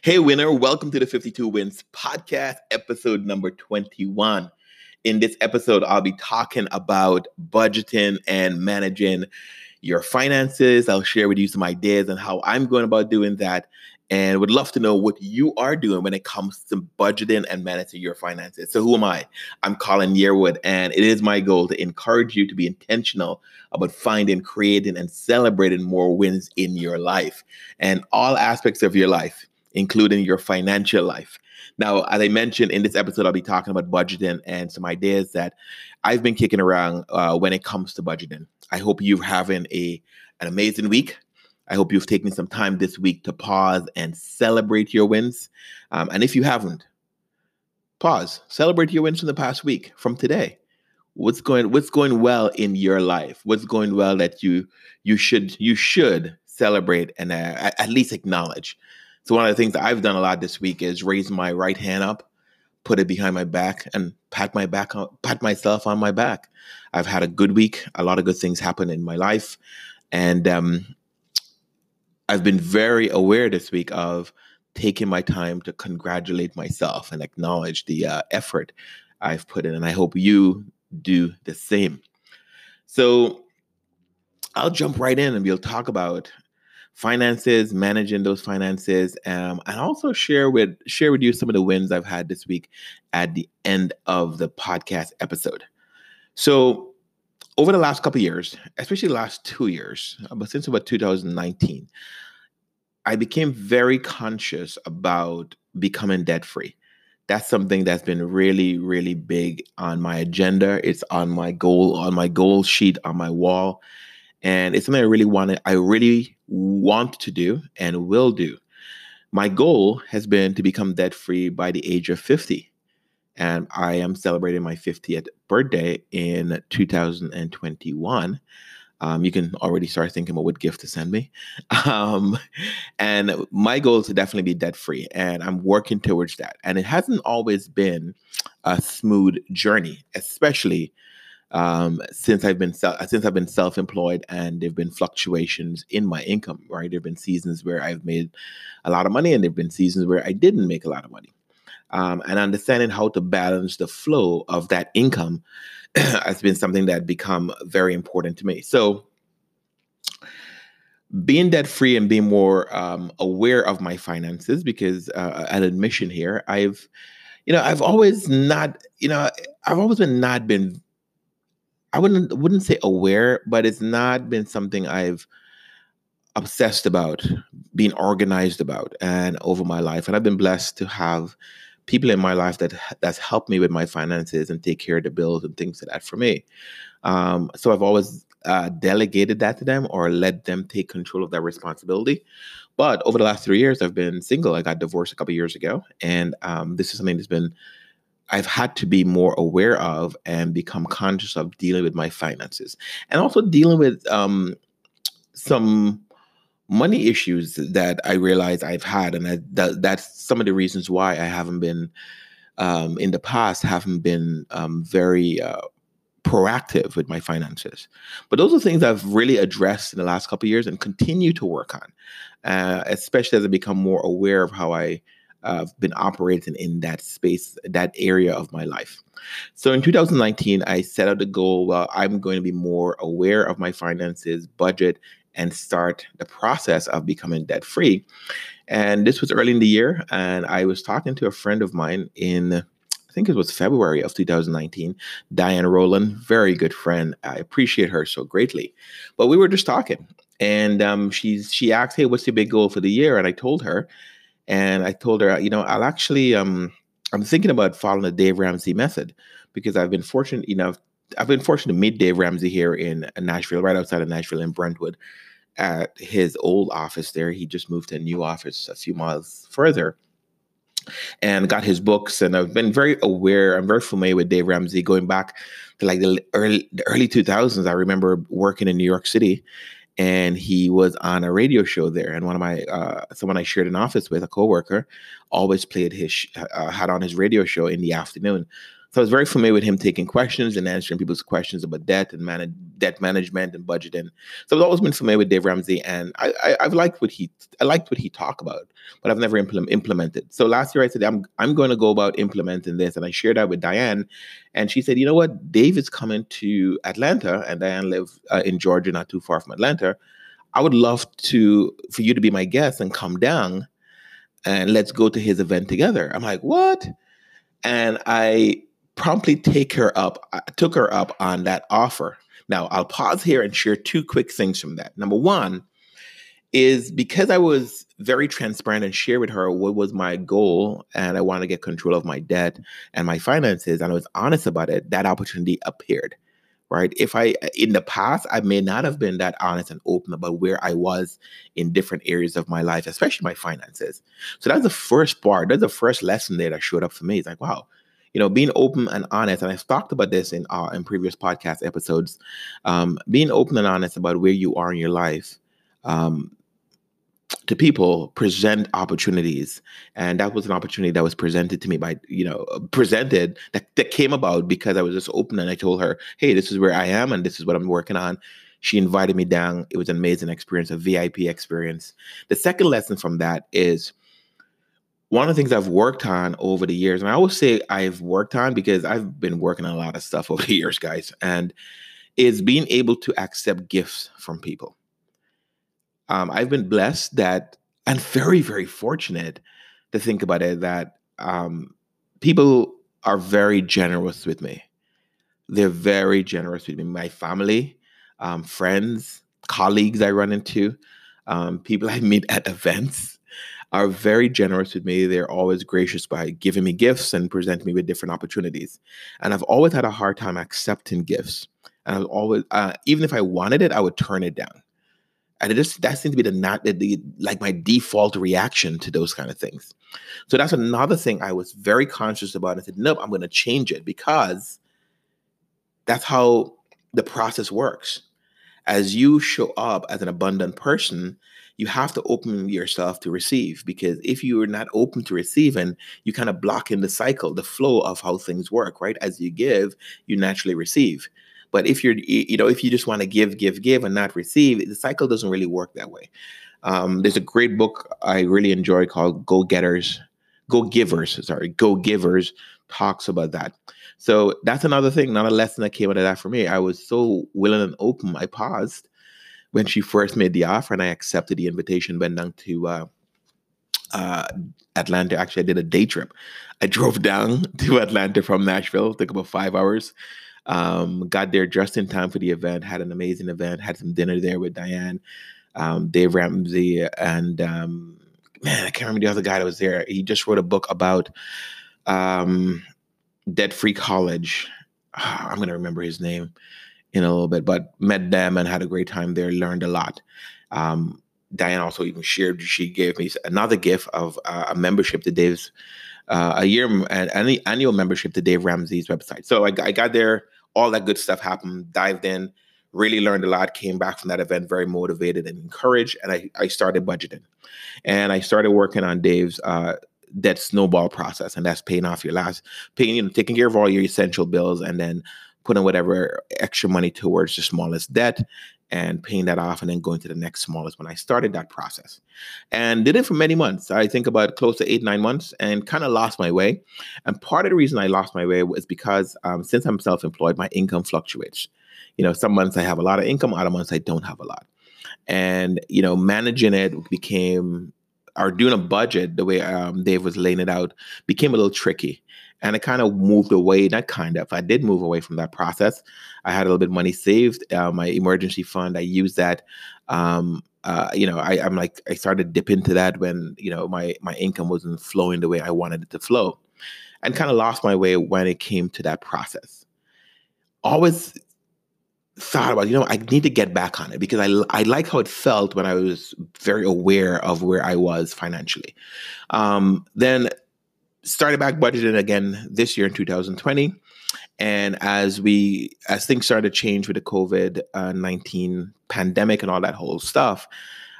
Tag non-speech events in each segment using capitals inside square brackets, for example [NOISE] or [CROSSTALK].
Hey, winner, welcome to the 52 Wins podcast, episode number 21. In this episode, I'll be talking about budgeting and managing your finances. I'll share with you some ideas on how I'm going about doing that and would love to know what you are doing when it comes to budgeting and managing your finances. So, who am I? I'm Colin Yearwood, and it is my goal to encourage you to be intentional about finding, creating, and celebrating more wins in your life and all aspects of your life, including your financial life. Now, as I mentioned in this episode, I'll be talking about budgeting and some ideas that I've been kicking around uh, when it comes to budgeting. I hope you're having a an amazing week. I hope you've taken some time this week to pause and celebrate your wins. Um, and if you haven't, pause, celebrate your wins from the past week, from today. What's going What's going well in your life? What's going well that you you should you should celebrate and uh, at least acknowledge. So one of the things that I've done a lot this week is raise my right hand up, put it behind my back, and pat my back on, pat myself on my back. I've had a good week. A lot of good things happen in my life, and um, I've been very aware this week of taking my time to congratulate myself and acknowledge the uh, effort I've put in. And I hope you do the same. So I'll jump right in and we'll talk about finances, managing those finances, um, and also share with share with you some of the wins I've had this week at the end of the podcast episode. So over the last couple years, especially the last two years, uh, but since about 2019, I became very conscious about becoming debt free. That's something that's been really, really big on my agenda. It's on my goal, on my goal sheet, on my wall. And it's something I really want I really want to do and will do. My goal has been to become debt free by the age of 50 and I am celebrating my 50th birthday in 2021. Um, you can already start thinking about what gift to send me. [LAUGHS] Um, and my goal is to definitely be debt free, and I'm working towards that. And it hasn't always been a smooth journey, especially um, since I've been since I've been self employed, and there've been fluctuations in my income. Right, there've been seasons where I've made a lot of money, and there've been seasons where I didn't make a lot of money um, and understanding how to balance the flow of that income [CLEARS THROAT] has been something that become very important to me. So being debt free and being more um, aware of my finances because uh, an admission here i've you know i've always not you know i've always been not been i wouldn't wouldn't say aware but it's not been something i've obsessed about being organized about and over my life and i've been blessed to have people in my life that that's helped me with my finances and take care of the bills and things like that for me. Um, so I've always uh, delegated that to them or let them take control of that responsibility. But over the last three years, I've been single. I got divorced a couple years ago, and um, this is something that's been I've had to be more aware of and become conscious of dealing with my finances, and also dealing with um, some money issues that I realize I've had, and I, that, that's some of the reasons why I haven't been um, in the past haven't been um, very uh, proactive with my finances. But those are things I've really addressed in the last couple years and continue to work on, uh, especially as I become more aware of how I. have been operating in that space, that area of my life. So in 2019, I set out the goal. Well, I'm going to be more aware of my finances, budget, and start the process of becoming debt free. And this was early in the year, and I was talking to a friend of mine in I think it was February of 2019. Diane Rowland, very good friend. I appreciate her so greatly. But we were just talking, and um, she's she asked, "Hey, what's your big goal for the year?" And I told her, and I told her, you know, I'll actually um, I'm thinking about following the Dave Ramsey method because I've been fortunate enough. I've been fortunate to meet Dave Ramsey here in Nashville, right outside of Nashville in Brentwood at his old office there. He just moved to a new office a few miles further and got his books. And I've been very aware, I'm very familiar with Dave Ramsey going back to like the early, the early 2000s. I remember working in New York City and he was on a radio show there. And one of my, uh, someone I shared an office with, a coworker, always played his, uh, had on his radio show in the afternoon. So I was very familiar with him taking questions and answering people's questions about debt and man- debt management and budgeting. So I've always been familiar with Dave Ramsey, and I, have liked what he I liked what he talked about, but I've never implement, implemented. So last year I said I'm I'm going to go about implementing this, and I shared that with Diane, and she said, you know what, Dave is coming to Atlanta, and Diane lives uh, in Georgia, not too far from Atlanta. I would love to for you to be my guest and come down, and let's go to his event together. I'm like, what? And I promptly take her up, uh, took her up on that offer. Now, I'll pause here and share two quick things from that. Number one is because I was very transparent and share with her what was my goal and I want to get control of my debt and my finances, and I was honest about it, that opportunity appeared. Right. If I, in the past, I may not have been that honest and open about where I was in different areas of my life, especially my finances. So that's the first part. That's the first lesson there that showed up for me. It's like, wow, you know, being open and honest, and I've talked about this in uh, in previous podcast episodes. Um, being open and honest about where you are in your life um, to people present opportunities, and that was an opportunity that was presented to me by you know presented that that came about because I was just open and I told her, hey, this is where I am and this is what I'm working on. She invited me down. It was an amazing experience, a VIP experience. The second lesson from that is one of the things I've worked on over the years, and I always say I've worked on because I've been working on a lot of stuff [LAUGHS] over the years, guys, and is being able to accept gifts from people. Um, I've been blessed that, and very, very fortunate to think about it, that um, people are very generous with me. They're very generous with me. My family, um, friends, colleagues I run into, um, people I meet at events are very generous with me. They're always gracious by giving me gifts and presenting me with different opportunities. And I've always had a hard time accepting gifts. And I've always, uh, even if I wanted it, I would turn it down. And it just that seems to be the not the, like my default reaction to those kind of things. So that's another thing I was very conscious about. I said, nope, I'm going to change it because that's how the process works. As you show up as an abundant person, you have to open yourself to receive because if you are not open to receiving, you kind of block in the cycle, the flow of how things work, right? As you give, you naturally receive. But if you're, you know, if you just want to give, give, give and not receive, the cycle doesn't really work that way. Um, there's a great book I really enjoy called Go Getters, Go Givers, sorry, Go Givers talks about that. So that's another thing, not a lesson that came out of that for me. I was so willing and open, I paused when she first made the offer and I accepted the invitation, went down to uh, uh, Atlanta. Actually, I did a day trip. I [LAUGHS] drove down to Atlanta from Nashville, took about five hours. Um, got there just in time for the event, had an amazing event, had some dinner there with Diane, um, Dave Ramsey, and um, man, I can't remember the other guy that was there. He just wrote a book about um, debt free college. [SIGHS] I'm going to remember his name in a little bit, but met them and had a great time there, learned a lot. Um, Diane also even shared, she gave me another gift of uh, a membership to Dave's, uh, a year, an annual membership to Dave Ramsey's website. So I, I got there, all that good stuff happened, dived in, really learned a lot, came back from that event very motivated and encouraged, and I, I started budgeting. And I started working on Dave's uh, debt snowball process, and that's paying off your last, paying, you know, taking care of all your essential bills, and then putting whatever extra money towards the smallest debt and paying that off and then going to the next smallest when I started that process. And did it for many months. I think about close to eight, nine months and kind of lost my way. And part of the reason I lost my way was because um, since I'm self employed, my income fluctuates. You know, some months I have a lot of income, other months I don't have a lot. And, you know, managing it became, or doing a budget the way um, Dave was laying it out became a little tricky and I kind of moved away. Not kind of, I did move away from that process. I had a little bit of money saved, uh, my emergency fund. I used that. Um, uh, you know, I, am like I started dip into that when you know my my income wasn't flowing the way I wanted it to flow, and kind of lost my way when it came to that process. Always thought about, you know, I need to get back on it because I, I like how it felt when I was very aware of where I was financially. Um, then started back budgeting again this year in 2020 and as we as things started to change with the covid-19 pandemic and all that whole stuff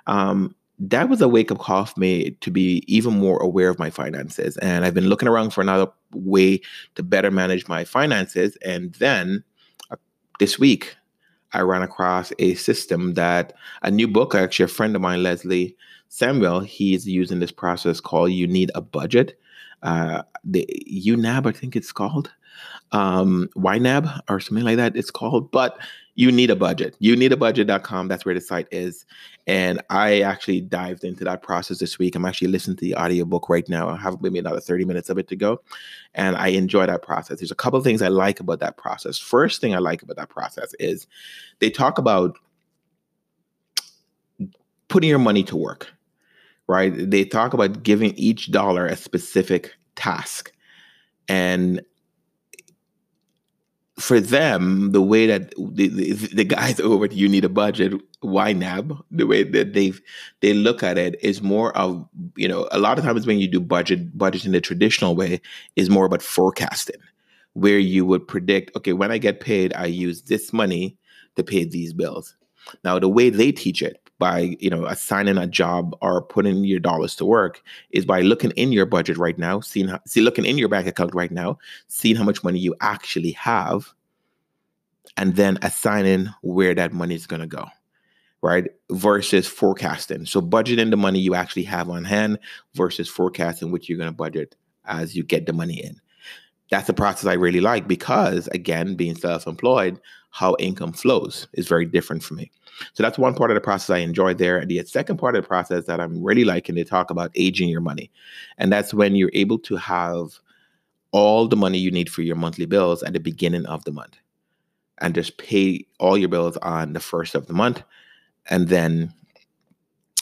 um, that was a wake up call for me to be even more aware of my finances. And I've been looking around for another way to better manage my finances. And then uh, this week, I ran across a system that a new book, actually, a friend of mine, Leslie Samuel, he's using this process called You Need a Budget. Uh, the UNAB, I think it's called, um, YNAB or something like that, it's called. But you need a budget. You need a budget.com. That's where the site is. And I actually dived into that process this week. I'm actually listening to the audiobook right now. I have maybe another 30 minutes of it to go. And I enjoy that process. There's a couple things I like about that process. First thing I like about that process is they talk about putting your money to work, right? They talk about giving each dollar a specific task. And for them, the way that the, the, the, guys [LAUGHS] over at You Need a Budget, YNAB, the way that they they look at it is more of, you know, a lot of times when you do budget, budget in the traditional way is more about forecasting, where you would predict, okay, when I get paid, I use this money to pay these bills. Now, the way they teach it by, you know, assigning a job or putting your dollars to work is by looking in your budget right now, seeing how, see looking in your bank account right now, seeing how much money you actually have, and then assigning where that money is going to go right? Versus forecasting. So budgeting the money you actually have on hand versus forecasting what you're going to budget as you get the money in. That's a process I really like because, again, being self employed, how income flows is very different for me. So that's one part of the process I enjoy there. And the second part of the process that I'm really liking to talk about aging your money. And that's when you're able to have all the money you need for your monthly bills at the beginning of the month and just pay all your bills on the first of the month and then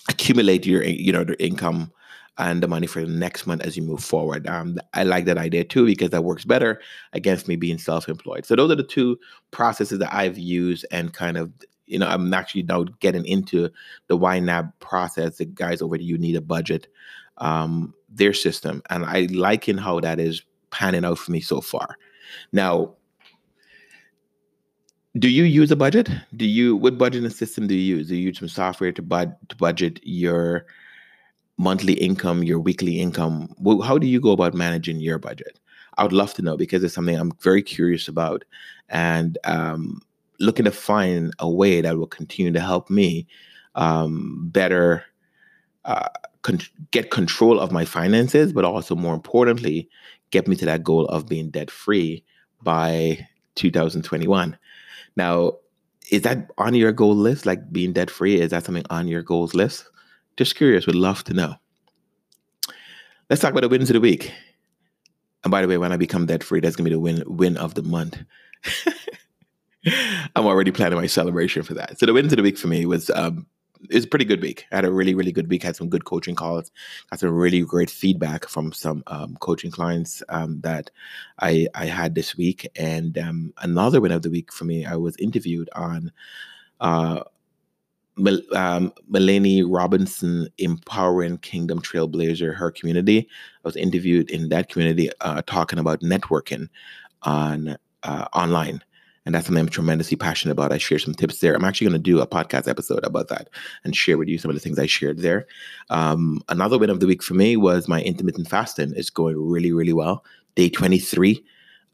accumulate your you know the income and the money for the next month as you move forward. Um, I like that idea too because that works better against me being self-employed. So those are the two processes that I've used and kind of you know, I'm actually now getting into the YNAB process. The guys over there, you need a budget, um, their system, and I liking how that is panning out for me so far. Now, do you use a budget? Do you what budgeting system do you use? Do you use some software to bud to budget your monthly income, your weekly income? How do you go about managing your budget? I would love to know because it's something I'm very curious about, and um, looking to find a way that will continue to help me um, better uh, con- get control of my finances, but also more importantly, get me to that goal of being debt free by 2021. Now, is that on your goal list? Like being debt free? Is that something on your goals list? Just curious, would love to know. Let's talk about the wins of the week. And by the way, when I become debt free, that's gonna be the win win of the month. [LAUGHS] I'm already planning my celebration for that. So the wins of the week for me was um, it was a pretty good week. I had a really, really good week. had some good coaching calls. Got some really great feedback from some um, coaching clients um, that I I had this week. And um, another win of the week for me, I was interviewed on uh, um, Melanie Robinson, empowering Kingdom Trailblazer, her community. I was interviewed in that community, uh, talking about networking on uh, online and that's something I'm tremendously passionate about. I share some tips there. I'm actually going to do a podcast episode about that and share with you some of the things I shared there. Um, another win of the week for me was my intermittent fasting. It's going really, really well. Day 23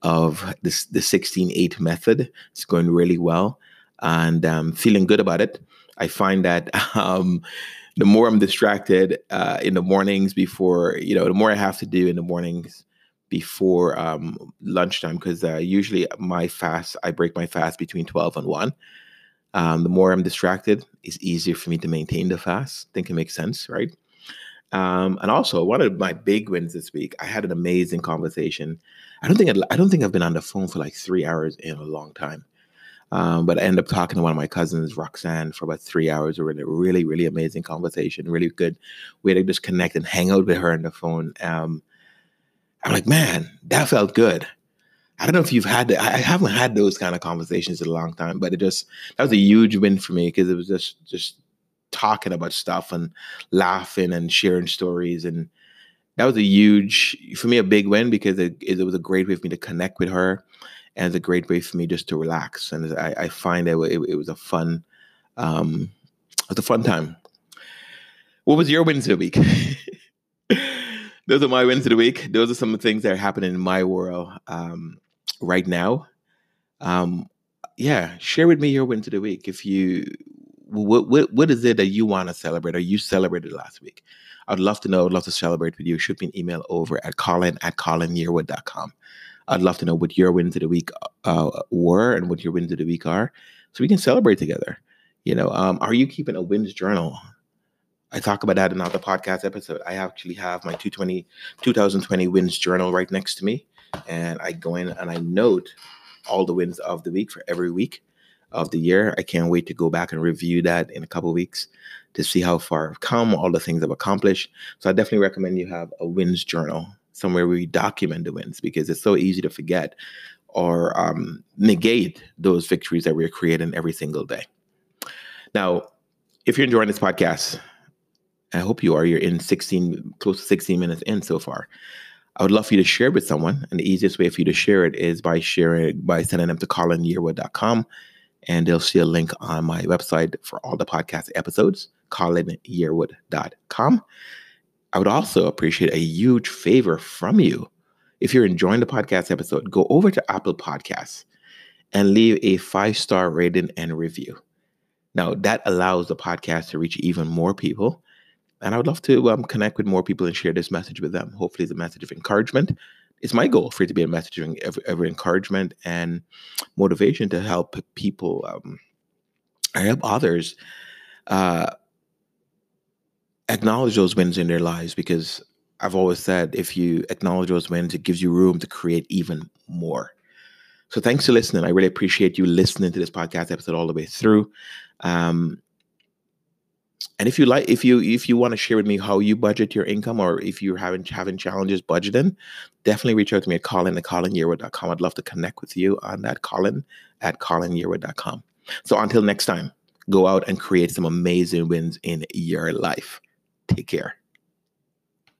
of this the 16-8 method. It's going really well, and um, feeling good about it. I find that [LAUGHS] um, the more I'm distracted uh, in the mornings before, you know, the more I have to do in the mornings before um, lunchtime because uh, usually my fast, I break my fast between 12 and 1. Um, the more I'm distracted, it's easier for me to maintain the fast. I think it makes sense, right? Um, and also, one of my big wins this week, I had an amazing conversation. I don't think I'd, I, don't think I've been on the phone for like three hours in a long time. Um, but I ended up talking to one of my cousins, Roxanne, for about three hours. We were in a really, really amazing conversation, really good way to just connect and hang out with her on the phone. Um, I'm like, man, that felt good. I don't know if you've had that. I haven't had those kind of conversations in a long time, but it just that was a huge win for me because it was just just talking about stuff and laughing and sharing stories and that was a huge for me a big win because it, it was a great way for me to connect with her and it's a great way for me just to relax and I, I find that it, it, was a fun um, it was a fun time what was your wins of the week? [LAUGHS] Those are my wins of the week. Those are some of the things that are happening in my world um, right now. Um, yeah, share with me your wins of the week. If you, what, what, what is it that you want to celebrate or you celebrated last week? I'd love to know. I'd love to celebrate with you. Shoot me an email over at colin at colinyearwood.com. I'd love to know what your wins of the week uh, were and what your wins of the week are so we can celebrate together. You know, um, are you keeping a wins journal? I talk about that in another podcast episode. I actually have my 220, 2020 wins journal right next to me. And I go in and I note all the wins of the week for every week of the year. I can't wait to go back and review that in a couple weeks to see how far I've come, all the things I've accomplished. So I definitely recommend you have a wins journal somewhere where you document the wins because it's so easy to forget or um, negate those victories that we're creating every single day. Now, if you're enjoying this podcast, I hope you are. You're in 16, close to 16 minutes in so far. I would love for you to share it with someone. And the easiest way for you to share it is by sharing, by sending them to colinyearwood.com. And they'll see a link on my website for all the podcast episodes, colinyearwood.com. I would also appreciate a huge favor from you. If you're enjoying the podcast episode, go over to Apple Podcasts and leave a five star rating and review. Now, that allows the podcast to reach even more people and I would love to um, connect with more people and share this message with them. Hopefully, a message of encouragement. It's my goal for it to be a message of, of encouragement and motivation to help people, um, help others uh, acknowledge those wins in their lives. Because I've always said, if you acknowledge those wins, it gives you room to create even more. So thanks for listening. I really appreciate you listening to this podcast episode all the way through. Um, and if you like if you if you want to share with me how you budget your income or if you're having having challenges budgeting definitely reach out to me at colin at colinyearwood.com i'd love to connect with you on that colin at colinyearwood.com so until next time go out and create some amazing wins in your life. Take care